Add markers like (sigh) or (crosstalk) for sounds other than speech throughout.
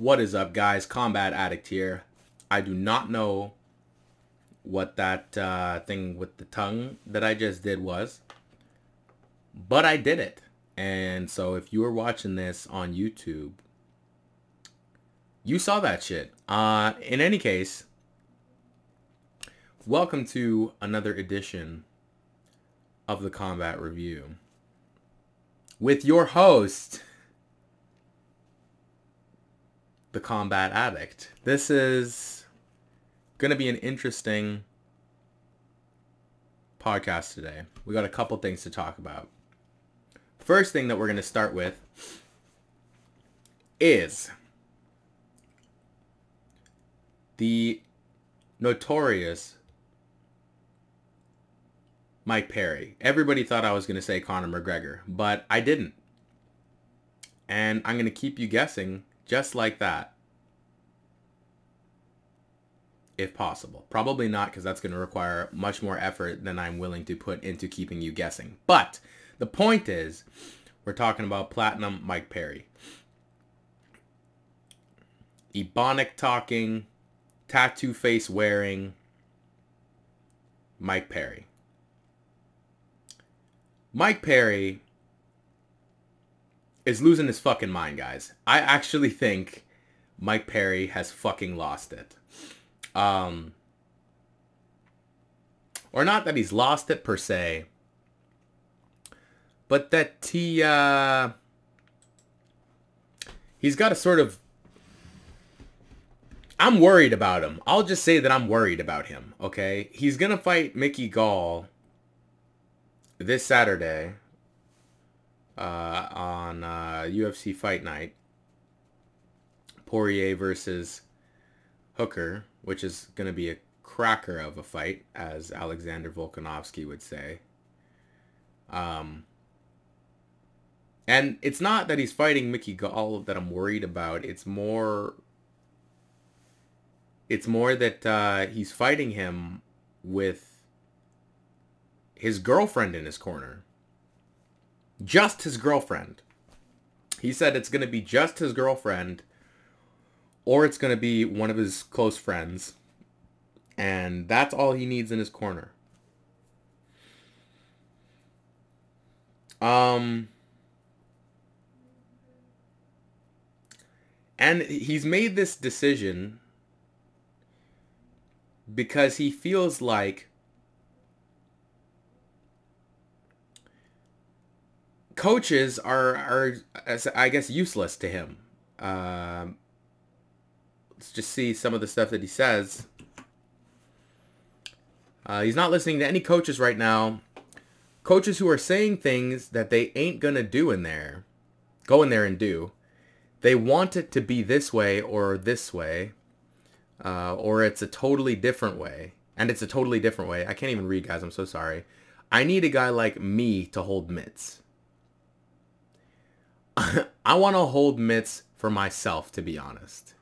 What is up, guys? Combat Addict here. I do not know what that uh, thing with the tongue that I just did was, but I did it. And so if you were watching this on YouTube, you saw that shit. Uh, in any case, welcome to another edition of the Combat Review with your host, the Combat Addict. This is going to be an interesting podcast today. We got a couple things to talk about. First thing that we're going to start with is the notorious Mike Perry. Everybody thought I was going to say Conor McGregor, but I didn't. And I'm going to keep you guessing just like that. If possible. Probably not because that's going to require much more effort than I'm willing to put into keeping you guessing. But the point is, we're talking about Platinum Mike Perry. Ebonic talking, tattoo face wearing Mike Perry. Mike Perry is losing his fucking mind, guys. I actually think Mike Perry has fucking lost it. Um, or not that he's lost it per se, but that he uh, he's got a sort of I'm worried about him. I'll just say that I'm worried about him, okay? He's going to fight Mickey Gall this Saturday uh, on uh, UFC Fight Night. Poirier versus Hooker, which is going to be a cracker of a fight, as Alexander Volkanovski would say. Um, and it's not that he's fighting Mickey Gall that I'm worried about. It's more it's more that uh, he's fighting him with his girlfriend in his corner. Just his girlfriend. He said it's going to be just his girlfriend or it's going to be one of his close friends. And that's all he needs in his corner. Um and he's made this decision because he feels like coaches are are I guess useless to him. Uh, let's just see some of the stuff that he says. Uh, he's not listening to any coaches right now. Coaches who are saying things that they ain't gonna do in there, go in there and do. They want it to be this way or this way uh, or it's a totally different way. And it's a totally different way. I can't even read, guys. I'm so sorry. I need a guy like me to hold mitts. (laughs) I want to hold mitts for myself, to be honest.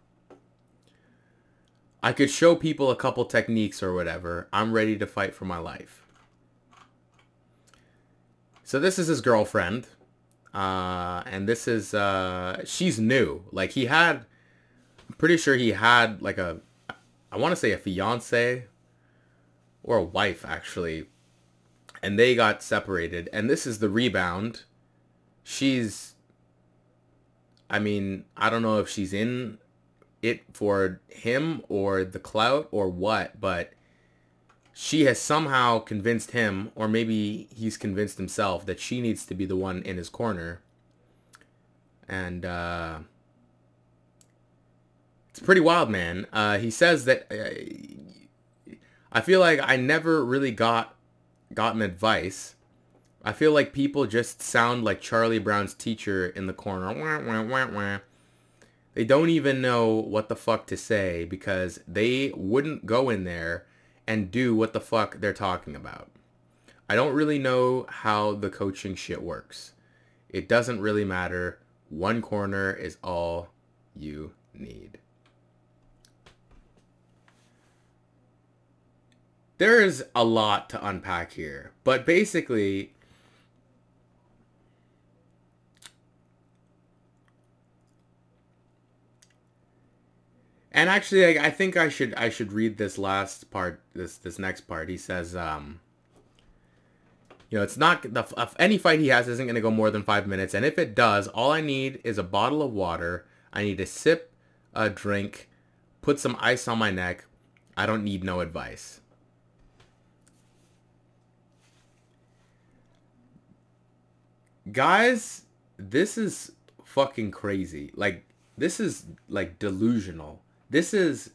I could show people a couple techniques or whatever. I'm ready to fight for my life. So this is his girlfriend. Uh, and this is, uh, she's new. Like he had, I'm pretty sure he had like a I want to say a fiance or a wife actually, and they got separated. And this is the rebound. She's, I mean, I don't know if she's in it for him or the clout or what, but she has somehow convinced him, or maybe he's convinced himself, that she needs to be the one in his corner. And, uh, it's pretty wild, man. Uh, he says that uh, I feel like I never really got gotten advice. I feel like people just sound like Charlie Brown's teacher in the corner. Wah, wah, wah. They don't even know what the fuck to say because they wouldn't go in there and do what the fuck they're talking about. I don't really know how the coaching shit works. It doesn't really matter. One corner is all you need. there's a lot to unpack here, but basically, And actually, I, I think I should I should read this last part. This this next part. He says, um, you know, it's not the any fight he has isn't going to go more than five minutes, and if it does, all I need is a bottle of water. I need to sip a drink, put some ice on my neck. I don't need no advice. Guys, this is fucking crazy. Like, this is like delusional. This is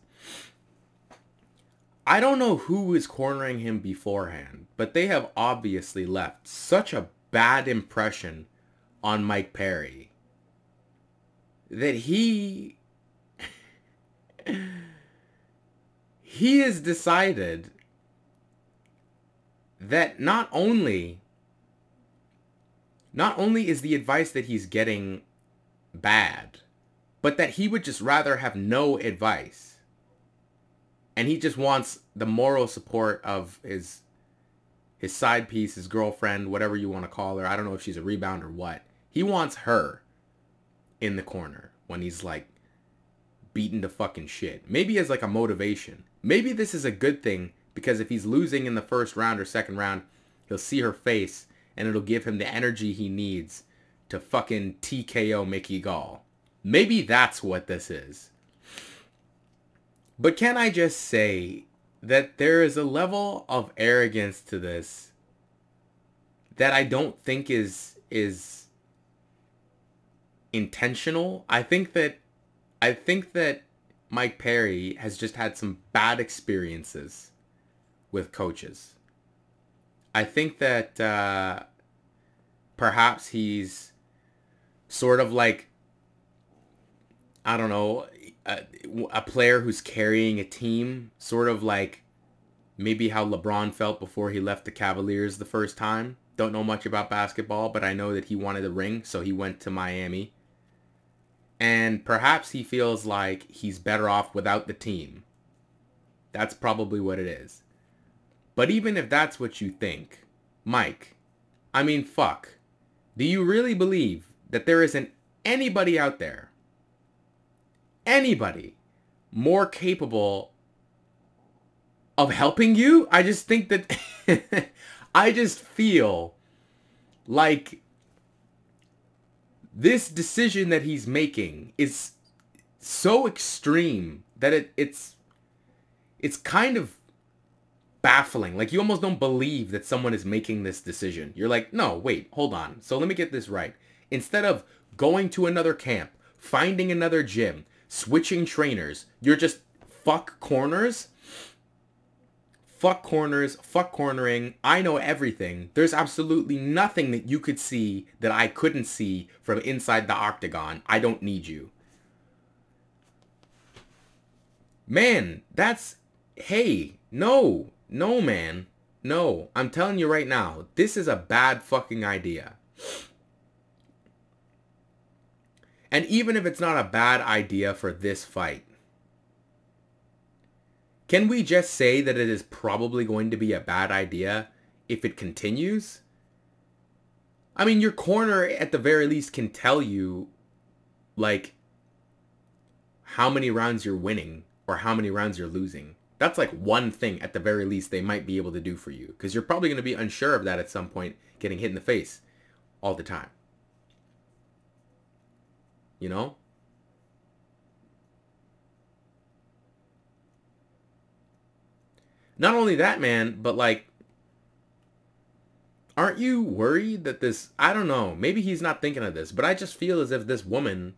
I don't know who is cornering him beforehand, but they have obviously left such a bad impression on Mike Perry that he (laughs) he has decided that not only not only is the advice that he's getting bad, but that he would just rather have no advice. And he just wants the moral support of his his side piece, his girlfriend, whatever you want to call her. I don't know if she's a rebound or what. He wants her in the corner when he's like beaten to fucking shit. Maybe as like a motivation. Maybe this is a good thing because if he's losing in the first round or second round, he'll see her face and it'll give him the energy he needs to fucking TKO Mickey Gall. Maybe that's what this is. But can I just say that there is a level of arrogance to this that I don't think is is intentional. I think that I think that Mike Perry has just had some bad experiences with coaches. I think that uh, perhaps he's sort of like I don't know, a, a player who's carrying a team, sort of like maybe how LeBron felt before he left the Cavaliers the first time. Don't know much about basketball, but I know that he wanted a ring, so he went to Miami. And perhaps he feels like he's better off without the team. That's probably what it is. But even if that's what you think, Mike, I mean, fuck. Do you really believe that there isn't anybody out there anybody more capable of helping you. I just think that (laughs) I just feel like this decision that he's making is so extreme that it, it's it's kind of baffling. Like you almost don't believe that someone is making this decision. You're like, no, wait, hold on. So let me get this right. Instead of going to another camp, finding another gym, switching trainers. You're just fuck corners. Fuck corners, fuck cornering. I know everything. There's absolutely nothing that you could see that I couldn't see from inside the octagon. I don't need you. Man, that's... Hey, no. No, man. No. I'm telling you right now, this is a bad fucking idea. And even if it's not a bad idea for this fight, can we just say that it is probably going to be a bad idea if it continues? I mean, your corner at the very least can tell you, like, how many rounds you're winning or how many rounds you're losing. That's like one thing at the very least they might be able to do for you because you're probably going to be unsure of that at some point getting hit in the face all the time. You know? Not only that, man, but like, aren't you worried that this, I don't know, maybe he's not thinking of this, but I just feel as if this woman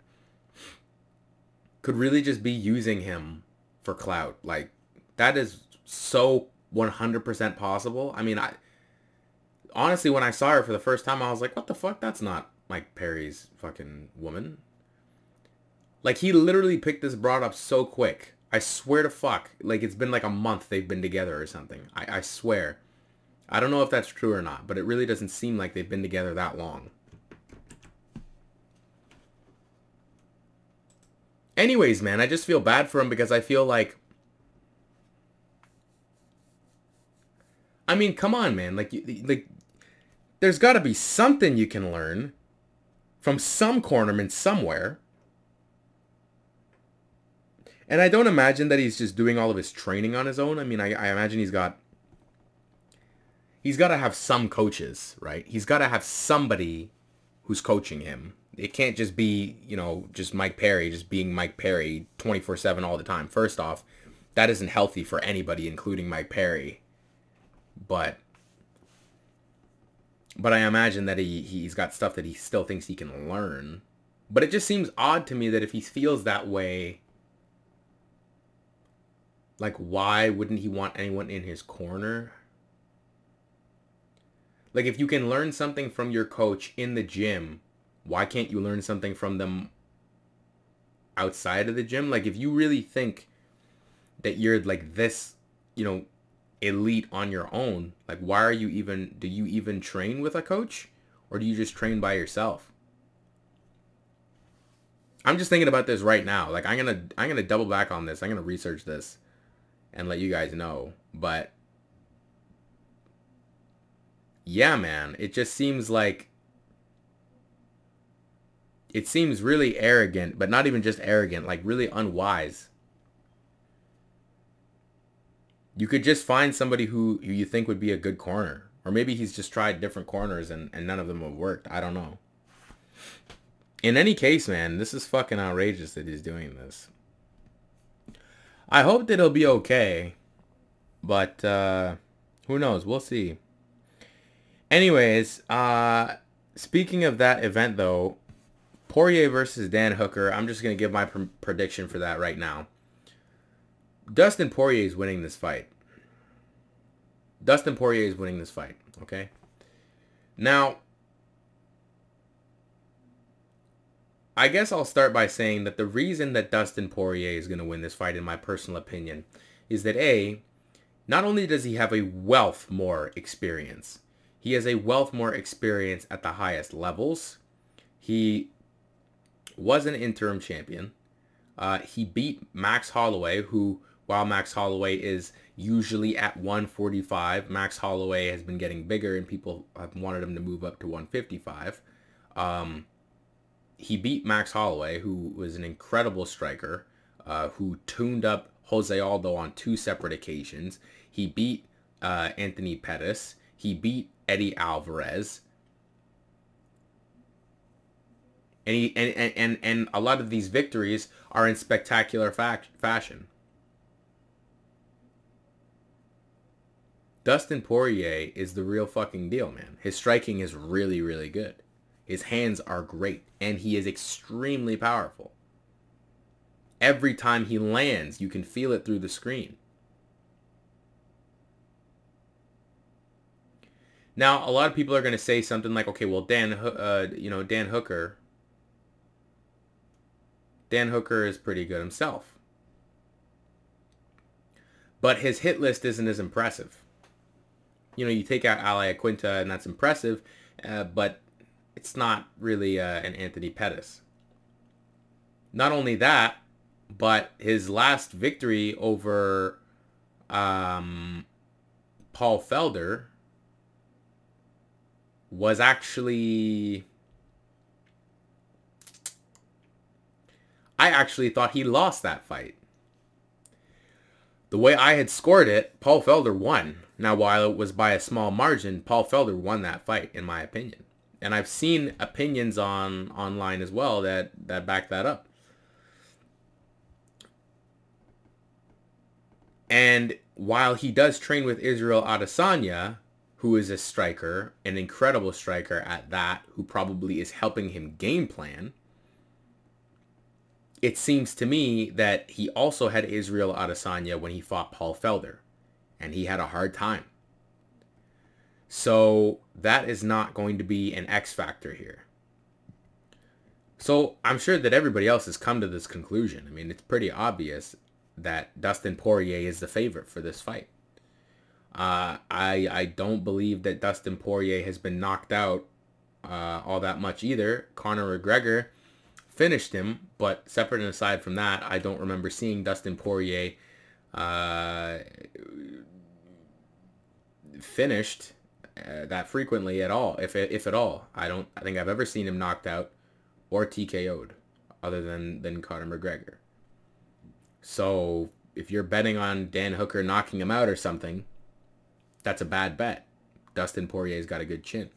could really just be using him for clout. Like, that is so 100% possible. I mean, I, honestly, when I saw her for the first time, I was like, what the fuck? That's not Mike Perry's fucking woman. Like he literally picked this broad up so quick. I swear to fuck. Like it's been like a month they've been together or something. I, I swear. I don't know if that's true or not, but it really doesn't seem like they've been together that long. Anyways, man, I just feel bad for him because I feel like I mean, come on, man. Like like there's got to be something you can learn from some cornerman somewhere. And I don't imagine that he's just doing all of his training on his own. I mean, I, I imagine he's got he's got to have some coaches, right? He's got to have somebody who's coaching him. It can't just be, you know, just Mike Perry, just being Mike Perry 24/7 all the time. First off, that isn't healthy for anybody including Mike Perry. But but I imagine that he he's got stuff that he still thinks he can learn. But it just seems odd to me that if he feels that way like why wouldn't he want anyone in his corner? Like if you can learn something from your coach in the gym, why can't you learn something from them outside of the gym? Like if you really think that you're like this, you know, elite on your own, like why are you even do you even train with a coach or do you just train by yourself? I'm just thinking about this right now. Like I'm to I'm to double back on this. I'm to research this and let you guys know, but yeah, man, it just seems like it seems really arrogant, but not even just arrogant, like really unwise. You could just find somebody who, who you think would be a good corner. Or maybe he's just tried different corners and, and none of them have worked. I don't know. In any case, man, this is fucking outrageous that he's doing this. I hope that it'll be okay. But uh, who knows? We'll see. Anyways, uh, speaking of that event though, Poirier versus Dan Hooker. I'm just gonna give my pr- prediction for that right now. Dustin Poirier is winning this fight. Dustin Poirier is winning this fight. Okay. Now, I guess I'll start by saying that the reason that Dustin Poirier is going to win this fight, in my personal opinion, is that A, not only does he have a wealth more experience, he has a wealth more experience at the highest levels. He was an interim champion. Uh, he beat Max Holloway, who, while Max Holloway is usually at 145, Max Holloway has been getting bigger and people have wanted him to move up to 155. Um, he beat Max Holloway, who was an incredible striker, uh, who tuned up Jose Aldo on two separate occasions. He beat uh, Anthony Pettis. He beat Eddie Alvarez. And, he, and, and, and a lot of these victories are in spectacular fact, fashion. Dustin Poirier is the real fucking deal, man. His striking is really, really good. His hands are great, and he is extremely powerful. Every time he lands, you can feel it through the screen. Now, a lot of people are going to say something like, okay, well, Dan, uh, you know, Dan Hooker, Dan Hooker is pretty good himself. But his hit list isn't as impressive. You know, you take out Al Iaquinta, and that's impressive, uh, but it's not really uh, an Anthony Pettis. Not only that, but his last victory over um, Paul Felder was actually I actually thought he lost that fight. The way I had scored it, Paul Felder won. Now, while it was by a small margin, Paul Felder won that fight, in my opinion. And I've seen opinions on online as well that, that back that up. And while he does train with Israel Adesanya, who is a striker, an incredible striker at that, who probably is helping him game plan, it seems to me that he also had Israel Adesanya when he fought Paul Felder, and he had a hard time. So that is not going to be an X factor here. So I'm sure that everybody else has come to this conclusion. I mean, it's pretty obvious that Dustin Poirier is the favorite for this fight. Uh, I I don't believe that Dustin Poirier has been knocked out uh, all that much either. Conor McGregor finished him, but separate and aside from that, I don't remember seeing Dustin Poirier uh, finished uh, that frequently at all, if if at all. I don't. I think I've ever seen him knocked out or TKO'd, other than than Conor McGregor. So if you're betting on Dan Hooker knocking him out or something, that's a bad bet. Dustin Poirier's got a good chin.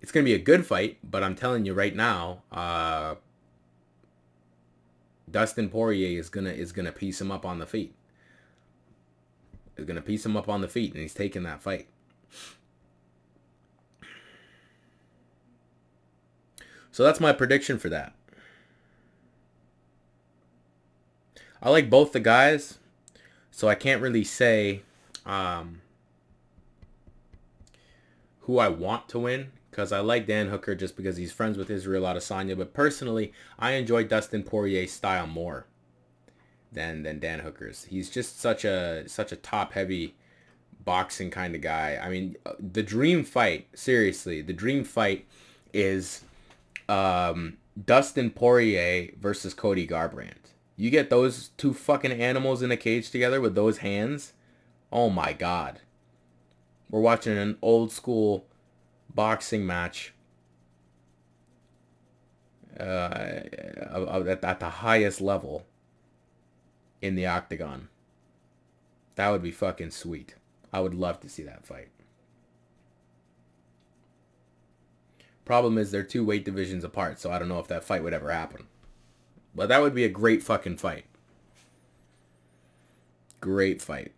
It's going to be a good fight, but I'm telling you right now, uh, Dustin Poirier is gonna is gonna piece him up on the feet. Is gonna piece him up on the feet, and he's taking that fight. So that's my prediction for that. I like both the guys, so I can't really say um, who I want to win because I like Dan Hooker just because he's friends with Israel Adesanya. But personally, I enjoy Dustin Poirier's style more than than Dan Hooker's. He's just such a such a top heavy boxing kind of guy. I mean, the dream fight, seriously, the dream fight is um, Dustin Poirier versus Cody Garbrandt. You get those two fucking animals in a cage together with those hands. Oh my god. We're watching an old school boxing match uh, at, at the highest level in the octagon. That would be fucking sweet. I would love to see that fight. Problem is they're two weight divisions apart, so I don't know if that fight would ever happen. But that would be a great fucking fight. Great fight.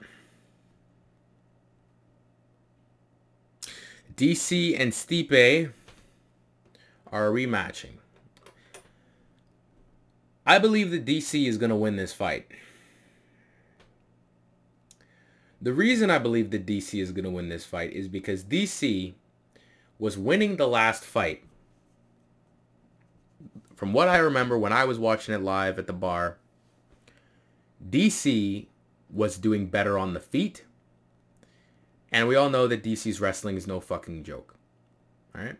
DC and Stipe are rematching. I believe that DC is going to win this fight. The reason I believe that DC is going to win this fight is because DC was winning the last fight. From what I remember when I was watching it live at the bar, DC was doing better on the feet and we all know that DC's wrestling is no fucking joke. Alright?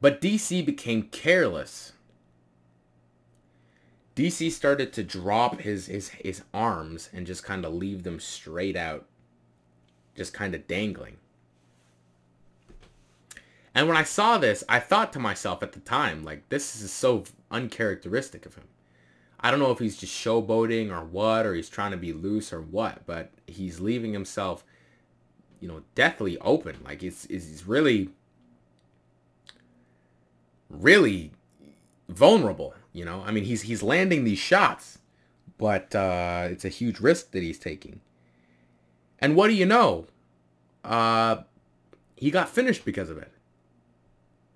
But DC became careless. DC started to drop his his his arms and just kind of leave them straight out. Just kind of dangling. And when I saw this, I thought to myself at the time, like, this is so uncharacteristic of him. I don't know if he's just showboating or what, or he's trying to be loose or what, but he's leaving himself, you know, deathly open. Like it's, it's really, really vulnerable. You know, I mean, he's he's landing these shots, but uh, it's a huge risk that he's taking. And what do you know? Uh, he got finished because of it.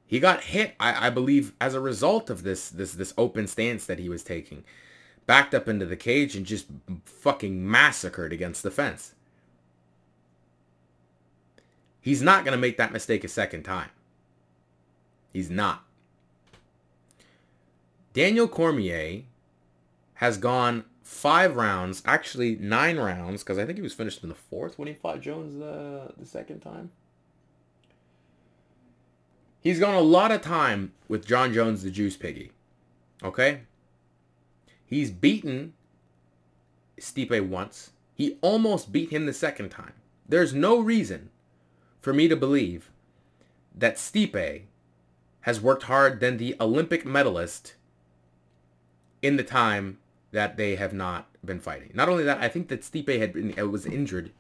He got hit, I, I believe, as a result of this this this open stance that he was taking. Backed up into the cage and just fucking massacred against the fence. He's not going to make that mistake a second time. He's not. Daniel Cormier has gone five rounds, actually nine rounds, because I think he was finished in the fourth when he fought Jones the, the second time. He's gone a lot of time with Jon Jones, the Juice Piggy. Okay? He's beaten Stipe once. He almost beat him the second time. There's no reason for me to believe that Stipe has worked hard than the Olympic medalist in the time that they have not been fighting. Not only that, I think that Stipe had been was injured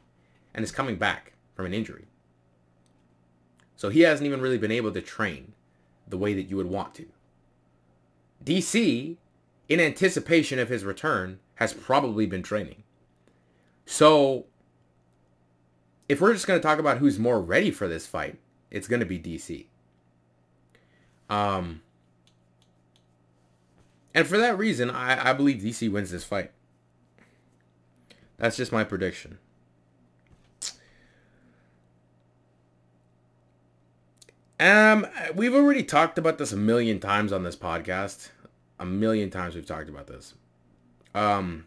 and is coming back from an injury. So he hasn't even really been able to train the way that you would want to. DC, in anticipation of his return, has probably been training. So if we're just going to talk about who's more ready for this fight, it's going to be DC. Um, and for that reason, I, I believe DC wins this fight. That's just my prediction. Um, we've already talked about this a million times on this podcast. A million times we've talked about this. Um,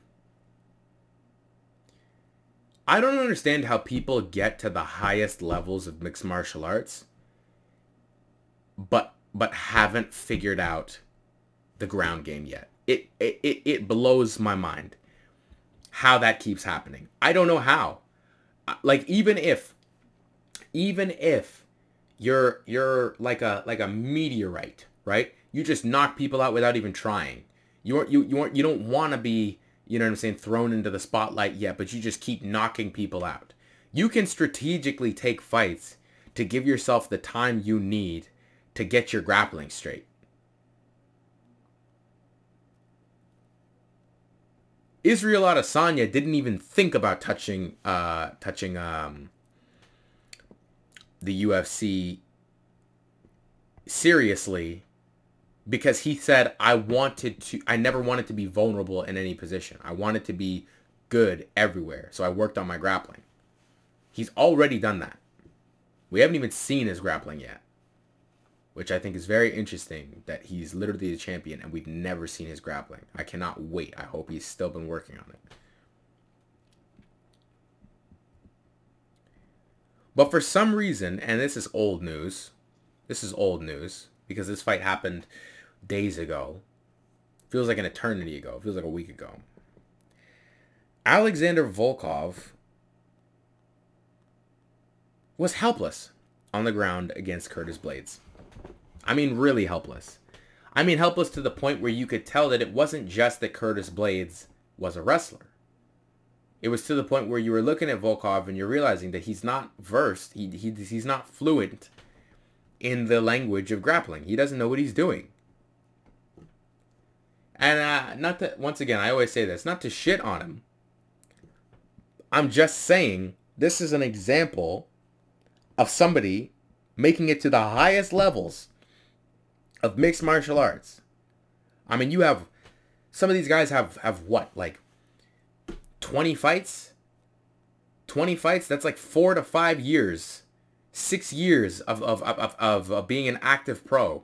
I don't understand how people get to the highest levels of mixed martial arts, but but haven't figured out the ground game yet. It it it blows my mind how that keeps happening. I don't know how. Like even if even if you're you're like a like a meteorite, right? You just knock people out without even trying. You want you you aren't, you don't want to be you know what I'm saying thrown into the spotlight yet, but you just keep knocking people out. You can strategically take fights to give yourself the time you need to get your grappling straight. Israel Adesanya didn't even think about touching uh touching um the UFC seriously because he said I wanted to I never wanted to be vulnerable in any position. I wanted to be good everywhere. So I worked on my grappling. He's already done that. We haven't even seen his grappling yet. Which I think is very interesting that he's literally the champion and we've never seen his grappling. I cannot wait. I hope he's still been working on it. But for some reason, and this is old news, this is old news because this fight happened days ago. Feels like an eternity ago. Feels like a week ago. Alexander Volkov was helpless on the ground against Curtis Blaydes. I mean, really helpless. I mean, helpless to the point where you could tell that it wasn't just that Curtis Blaydes was a wrestler. It was to the point where you were looking at Volkov and you're realizing that he's not versed. He, he he's not fluent in the language of grappling. He doesn't know what he's doing. And uh, not that, once again, I always say this, not to shit on him. I'm just saying this is an example of somebody making it to the highest levels of mixed martial arts. I mean, you have some of these guys have have what like 20 fights 20 fights that's like four to five years six years of of, of, of, of being an active pro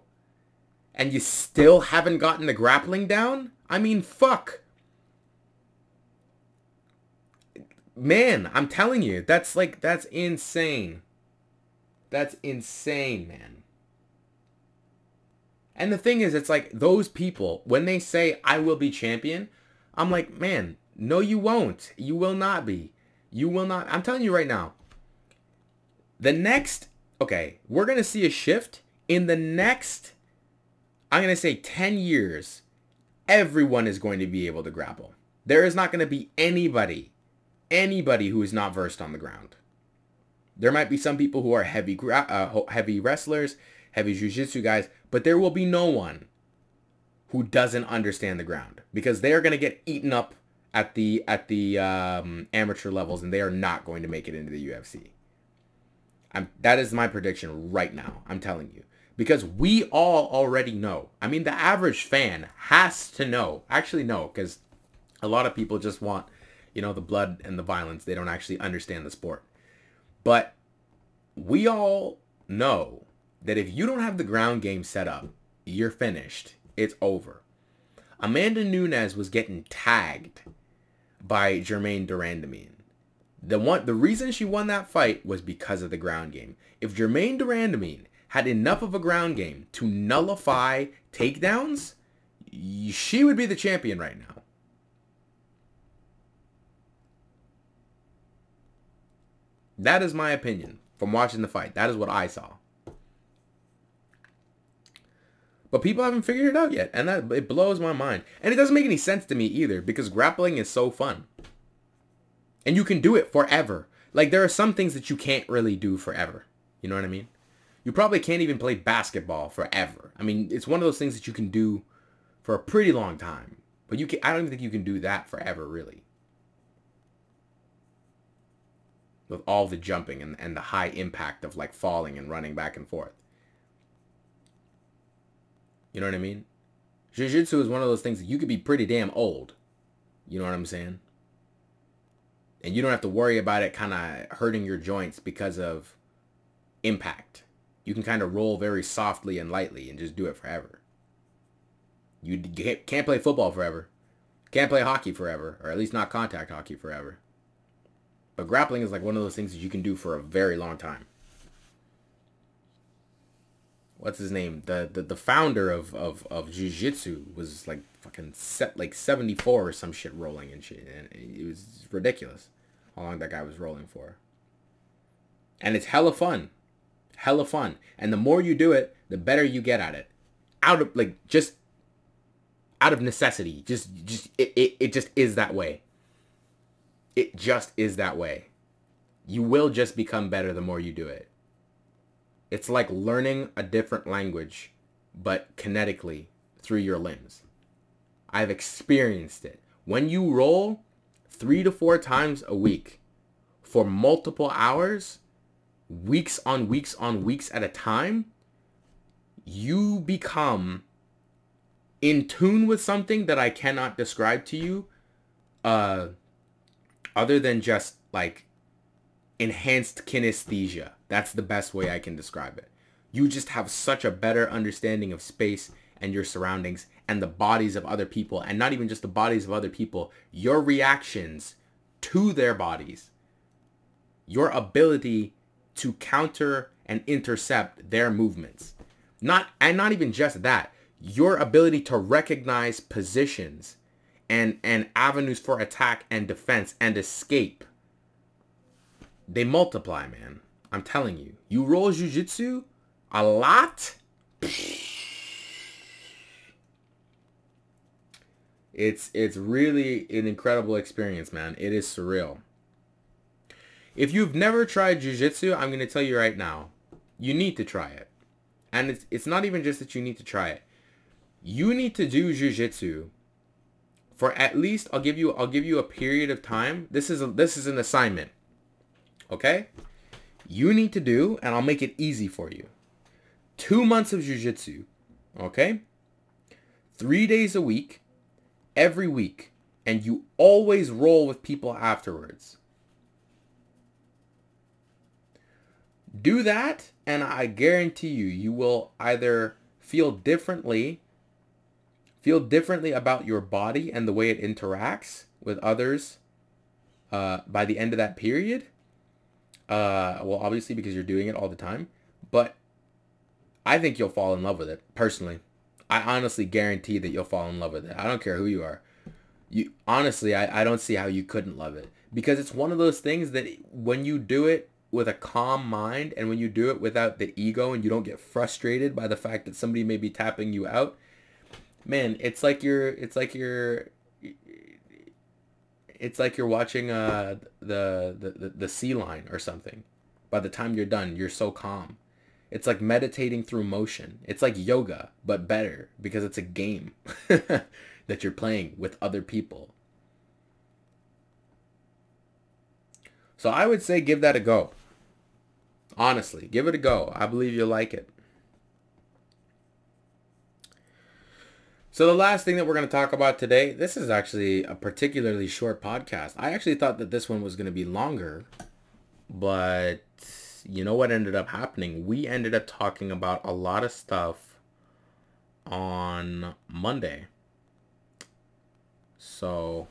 and you still haven't gotten the grappling down? I mean, fuck. Man, I'm telling you, that's like, that's insane. That's insane, man. And the thing is, it's like those people, when they say, I will be champion, I'm like, man, no, you won't. You will not be. You will not. I'm telling you right now. The next, okay, we're going to see a shift in the next I'm going to say 10 years, everyone is going to be able to grapple. There is not going to be anybody, anybody who is not versed on the ground. There might be some people who are heavy, uh, heavy wrestlers, heavy jiu-jitsu guys, but there will be no one who doesn't understand the ground because they are going to get eaten up at the at the um, amateur levels and they are not going to make it into the UFC. I'm, that is my prediction right now. I'm telling you because we all already know. I mean, the average fan has to know. Actually, no, because a lot of people just want, you know, the blood and the violence. They don't actually understand the sport. But we all know that if you don't have the ground game set up, you're finished. It's over. Amanda Nunes was getting tagged by Germaine de Randamie. The one, the reason she won that fight was because of the ground game. If Germaine de Randamie had enough of a ground game to nullify takedowns, she would be the champion right now. That is my opinion from watching the fight. That is what I saw. But people haven't figured it out yet, and that it blows my mind. And it doesn't make any sense to me either because grappling is so fun. And you can do it forever. Like there are some things that you can't really do forever. You know what I mean? you probably can't even play basketball forever. I mean, it's one of those things that you can do for a pretty long time. But you can I don't even think you can do that forever, really. With all the jumping and, and the high impact of like falling and running back and forth. You know what I mean? Jiu-Jitsu is one of those things that you could be pretty damn old. You know what I'm saying? And you don't have to worry about it kind of hurting your joints because of impact you can kind of roll very softly and lightly and just do it forever. You can't play football forever. Can't play hockey forever, or at least not contact hockey forever. But grappling is like one of those things that you can do for a very long time. What's his name? The the, the founder of, of, of Jiu-Jitsu was like fucking set like 74 or some shit rolling and shit. And it was ridiculous how long that guy was rolling for. And it's hella fun hella fun. And the more you do it, the better you get at it. Out of like just out of necessity. Just just it, it, it just is that way. It just is that way. You will just become better the more you do it. It's like learning a different language, but kinetically through your limbs. I've experienced it. When you roll three to four times a week for multiple hours, weeks on weeks on weeks at a time, you become in tune with something that I cannot describe to you uh other than just like enhanced kinesthesia. That's the best way I can describe it. You just have such a better understanding of space and your surroundings and the bodies of other people and not even just the bodies of other people, your reactions to their bodies. Your ability to counter and intercept their movements. Not and not even just that, your ability to recognize positions and and avenues for attack and defense and escape. They multiply, man. I'm telling you. You roll jujitsu a lot. It's it's really an incredible experience, man. It is surreal. If you've never tried jujitsu, I'm going to tell you right now, you need to try it. And it's, it's not even just that you need to try it. You need to do jujitsu for at least I'll give you I'll give you a period of time. This is a, this is an assignment. Okay? You need to do and I'll make it easy for you. 2 months of jujitsu. Okay? 3 days a week every week and you always roll with people afterwards. Do that, and I guarantee you, you will either feel differently, feel differently about your body and the way it interacts with others uh, by the end of that period. Uh, well, obviously because you're doing it all the time, but I think you'll fall in love with it personally. I honestly guarantee that you'll fall in love with it. I don't care who you are. You honestly, I, I don't see how you couldn't love it because it's one of those things that when you do it with a calm mind and when you do it without the ego and you don't get frustrated by the fact that somebody may be tapping you out man it's like you're it's like you're it's like you're watching uh the the, the sea line or something by the time you're done you're so calm it's like meditating through motion it's like yoga but better because it's a game (laughs) that you're playing with other people So I would say give that a go. Honestly, give it a go. I believe you'll like it. So the last thing that we're going to talk about today, this is actually a particularly short podcast. I actually thought that this one was going to be longer, but you know what ended up happening? We ended up talking about a lot of stuff on Monday. So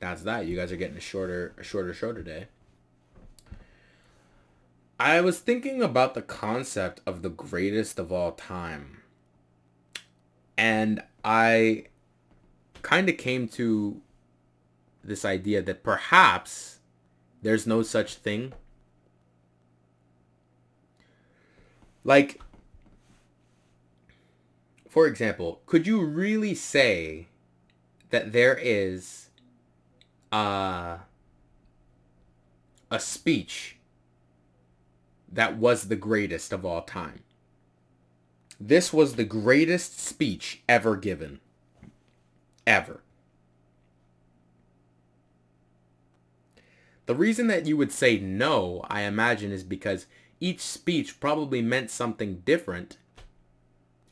that's that. You guys are getting a shorter a shorter show today. I was thinking about the concept of the greatest of all time. And I kind of came to this idea that perhaps there's no such thing. Like, for example, could you really say that there is uh, a speech that was the greatest of all time. This was the greatest speech ever given. Ever. The reason that you would say no, I imagine, is because each speech probably meant something different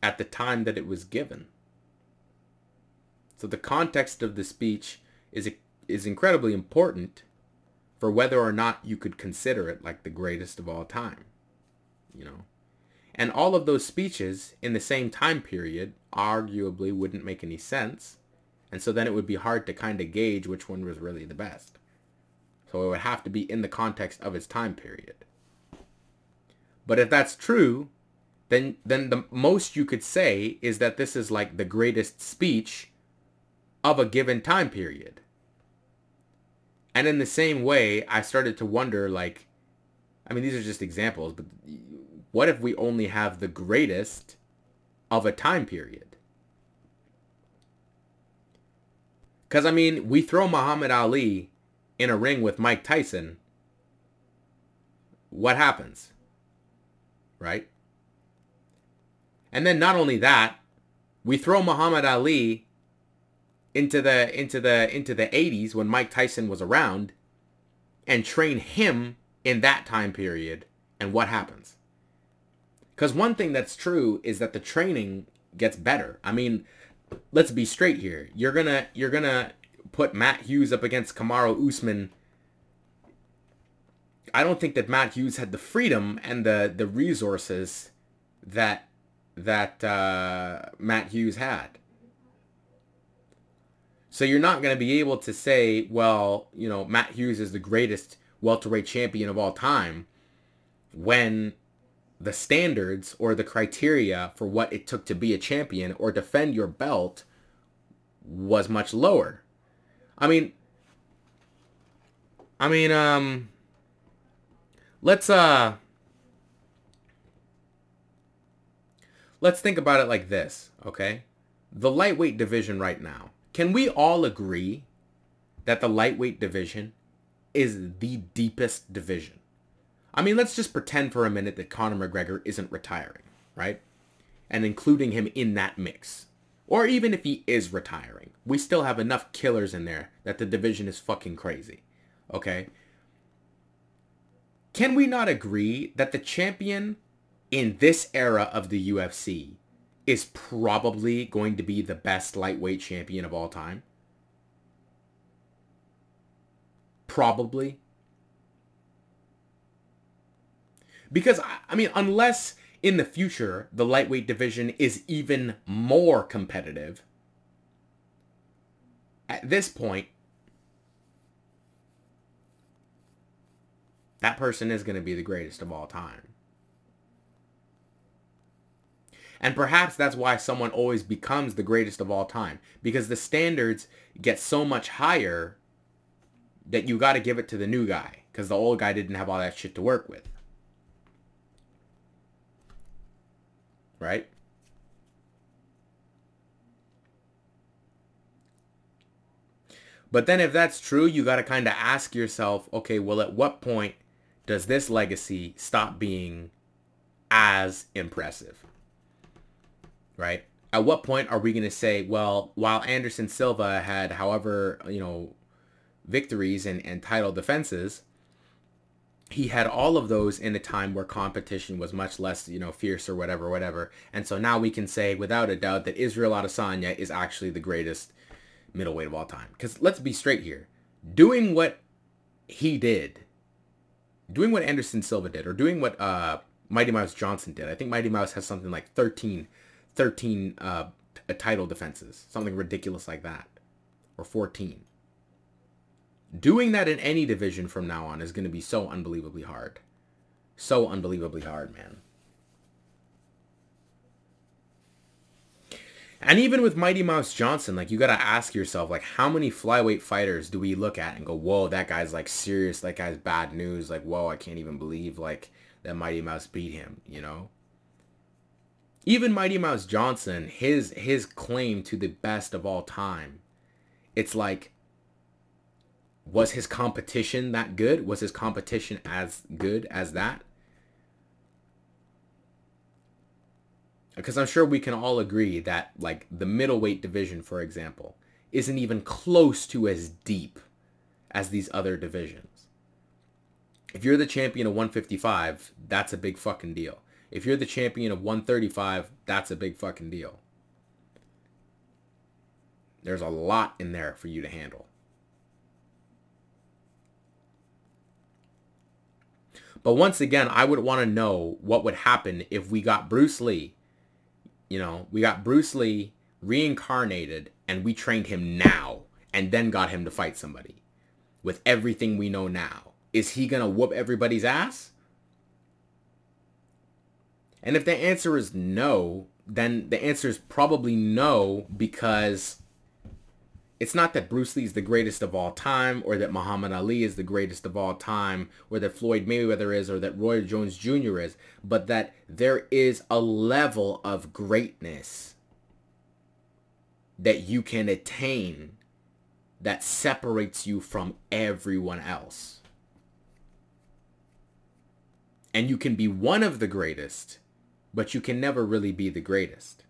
at the time that it was given. So the context of the speech is is incredibly important for whether or not you could consider it like the greatest of all time. You know? And all of those speeches in the same time period arguably wouldn't make any sense. And so then it would be hard to kind of gauge which one was really the best. So it would have to be in the context of its time period. But if that's true, then then the most you could say is that this is like the greatest speech of a given time period. And in the same way, I started to wonder, like, I mean, these are just examples, but what if we only have the greatest of a time period? Because, I mean, we throw Muhammad Ali in a ring with Mike Tyson. What happens? Right? And then not only that, we throw Muhammad Ali into the into the into the 80s when Mike Tyson was around and train him in that time period and what happens? Cuz one thing that's true is that the training gets better. I mean, let's be straight here. You're to you're to put Matt Hughes up against Kamaru Usman. I don't think that Matt Hughes had the freedom and the the resources that that uh, Matt Hughes had. So you're not going to be able to say, well, you know, Matt Hughes is the greatest welterweight champion of all time when the standards or the criteria for what it took to be a champion or defend your belt was much lower. I mean, I mean, um, let's, uh, let's think about it like this, okay? The lightweight division right now. Can we all agree that the lightweight division is the deepest division? I mean, let's just pretend for a minute that Conor McGregor isn't retiring, right? And including him in that mix. Or even if he is retiring, we still have enough killers in there that the division is fucking crazy. Okay? Can we not agree that the champion in this era of the UFC is probably going to be the best lightweight champion of all time? Probably. Because, I mean, unless in the future the lightweight division is even more competitive, at this point, that person is going to be the greatest of all time. And perhaps that's why someone always becomes the greatest of all time. Because the standards get so much higher that you got to give it to the new guy. Because the old guy didn't have all that shit to work with. Right? But then if that's true, you got to kind of ask yourself, okay, well, at what point does this legacy stop being as impressive? right? At what point are we going to say, well, while Anderson Silva had however, you know, victories and, and title defenses, he had all of those in a time where competition was much less, you know, fierce or whatever, whatever. And so now we can say without a doubt that Israel Adesanya is actually the greatest middleweight of all time. Because let's be straight here. Doing what he did, doing what Anderson Silva did, or doing what uh, Mighty Mouse Johnson did. I think Mighty Mouse has something like 13 13 uh, title defenses, something ridiculous like that, or 14. Doing that in any division from now on is going to be so unbelievably hard. So unbelievably hard, man. And even with Mighty Mouse Johnson, like you got to ask yourself, like how many flyweight fighters do we look at and go, whoa, that guy's like serious. That guy's bad news. Like, whoa, I can't even believe like that Mighty Mouse beat him, you know? even Mighty Mouse Johnson, his his claim to the best of all time, it's like was his competition that good? Was his competition as good as that? Because I'm sure we can all agree that like the middleweight division, for example, isn't even close to as deep as these other divisions. If you're the champion of 155, that's a big fucking deal. If you're the champion of 135, that's a big fucking deal. There's a lot in there for you to handle. But once again, I would want to know what would happen if we got Bruce Lee. You know, we got Bruce Lee reincarnated and we trained him now and then got him to fight somebody with everything we know now. Is he going to whoop everybody's ass? And if the answer is no, then the answer is probably no because it's not that Bruce Lee is the greatest of all time or that Muhammad Ali is the greatest of all time or that Floyd Mayweather is or that Roy Jones Jr. is, but that there is a level of greatness that you can attain that separates you from everyone else. And you can be one of the greatest, but you can never really be the greatest.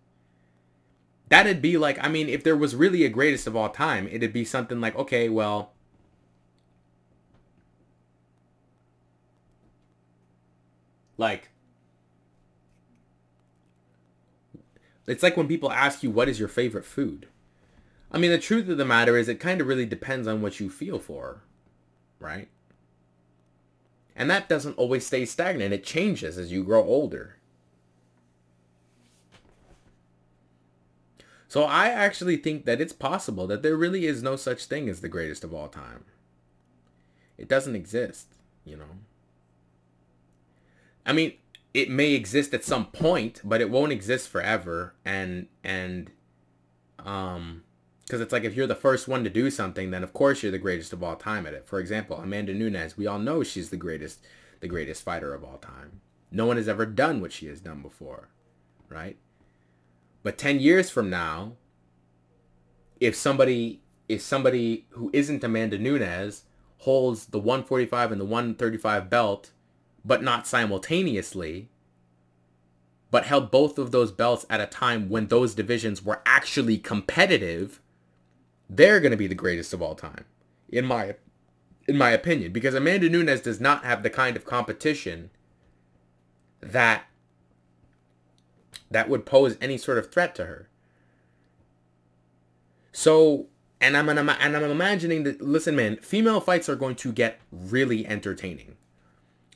That'd be like, I mean, if there was really a greatest of all time, it'd be something like, okay, well, like, it's like when people ask you, what is your favorite food? I mean, the truth of the matter is it kind of really depends on what you feel for, right? And that doesn't always stay stagnant. It changes as you grow older. So I actually think that it's possible that there really is no such thing as the greatest of all time. It doesn't exist, you know. I mean, it may exist at some point, but it won't exist forever. And and um because it's like if you're the first one to do something, then of course you're the greatest of all time at it. For example, Amanda Nunes, we all know she's the greatest, the greatest fighter of all time. No one has ever done what she has done before, right? But 10 years from now, if somebody if somebody who isn't Amanda Nunes holds the 145 and the 135 belt, but not simultaneously, but held both of those belts at a time when those divisions were actually competitive, they're going to be the greatest of all time, in my in my opinion, because Amanda Nunes does not have the kind of competition that that would pose any sort of threat to her. So, and I'm and I'm imagining that. Listen, man, female fights are going to get really entertaining.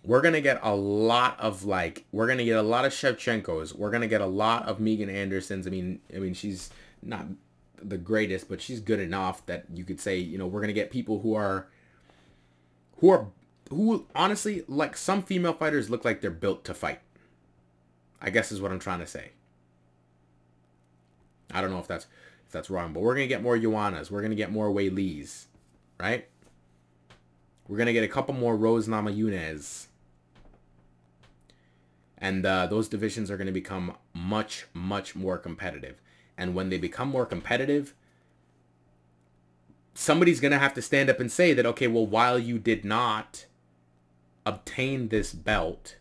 We're gonna get a lot of like, we're gonna get a lot of Shevchenkos. We're gonna get a lot of Megan Andersons. I mean, I mean, she's not the greatest, but she's good enough that you could say, you know, we're gonna get people who are, who are, who honestly, like some female fighters look like they're built to fight. I guess is what I'm trying to say. I don't know if that's if that's wrong, but we're gonna get more Joannas. We're gonna get more Weili's, right? We're gonna get a couple more Rose Namajunas. And uh, those divisions are going to become much, much more competitive. And when they become more competitive, somebody's going to have to stand up and say that, okay, well, while you did not obtain this belt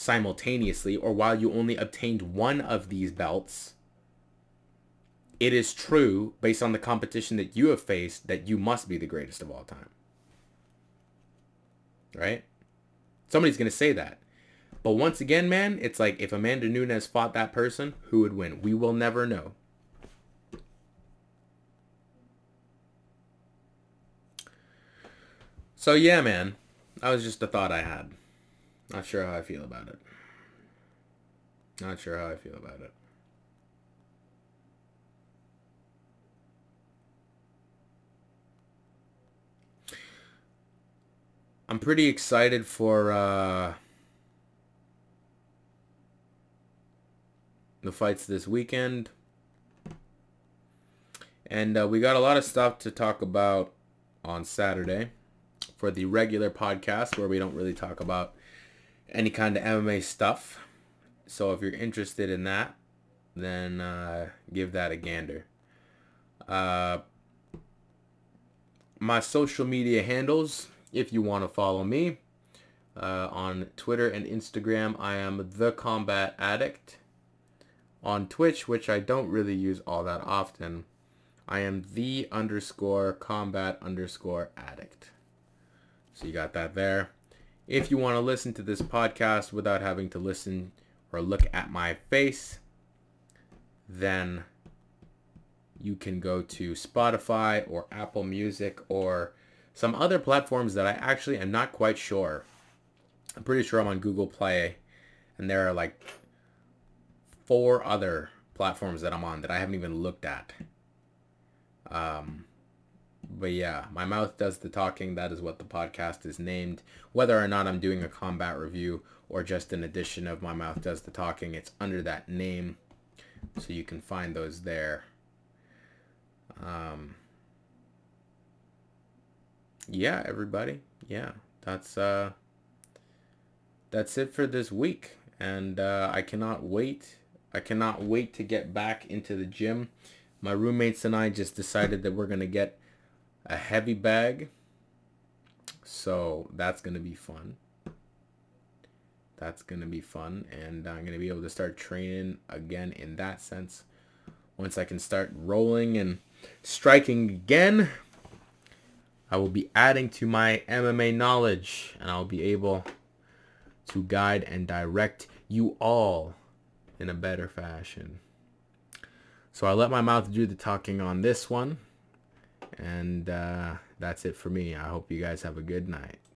simultaneously, or while you only obtained one of these belts, it is true, based on the competition that you have faced, that you must be the greatest of all time. Right? Somebody's going to say that. But once again, man, it's like if Amanda Nunes fought that person, who would win? We will never know. So yeah, man, that was just a thought I had. Not sure how I feel about it. Not sure how I feel about it. I'm pretty excited for uh, the fights this weekend. And uh, we got a lot of stuff to talk about on Saturday for the regular podcast where we don't really talk about any kind of MMA stuff. So if you're interested in that, then uh, give that a gander. Uh, my social media handles, if you want to follow me, uh, on Twitter and Instagram, I am the Combat Addict. On Twitch, which I don't really use all that often, I am the underscore combat underscore addict. So you got that there. If you want to listen to this podcast without having to listen or look at my face, then you can go to Spotify or Apple Music or some other platforms that I actually am not quite sure. I'm pretty sure I'm on Google Play and there are like four other platforms that I'm on that I haven't even looked at. Um, but yeah, my mouth does the talking. That is what the podcast is named. Whether or not I'm doing a combat review or just an edition of my mouth does the talking, it's under that name. So you can find those there. Um, yeah, everybody. Yeah, that's uh, that's it for this week, and uh, I cannot wait. I cannot wait to get back into the gym. my roommates and I just decided that we're to get a heavy bag. So that's going to be fun. That's going to be fun. And I'm going to be able to start training again in that sense. Once I can start rolling and striking again, I will be adding to my MMA knowledge and I'll be able to guide and direct you all in a better fashion. So I let my mouth do the talking on this one. And uh, that's it for me. I hope you guys have a good night.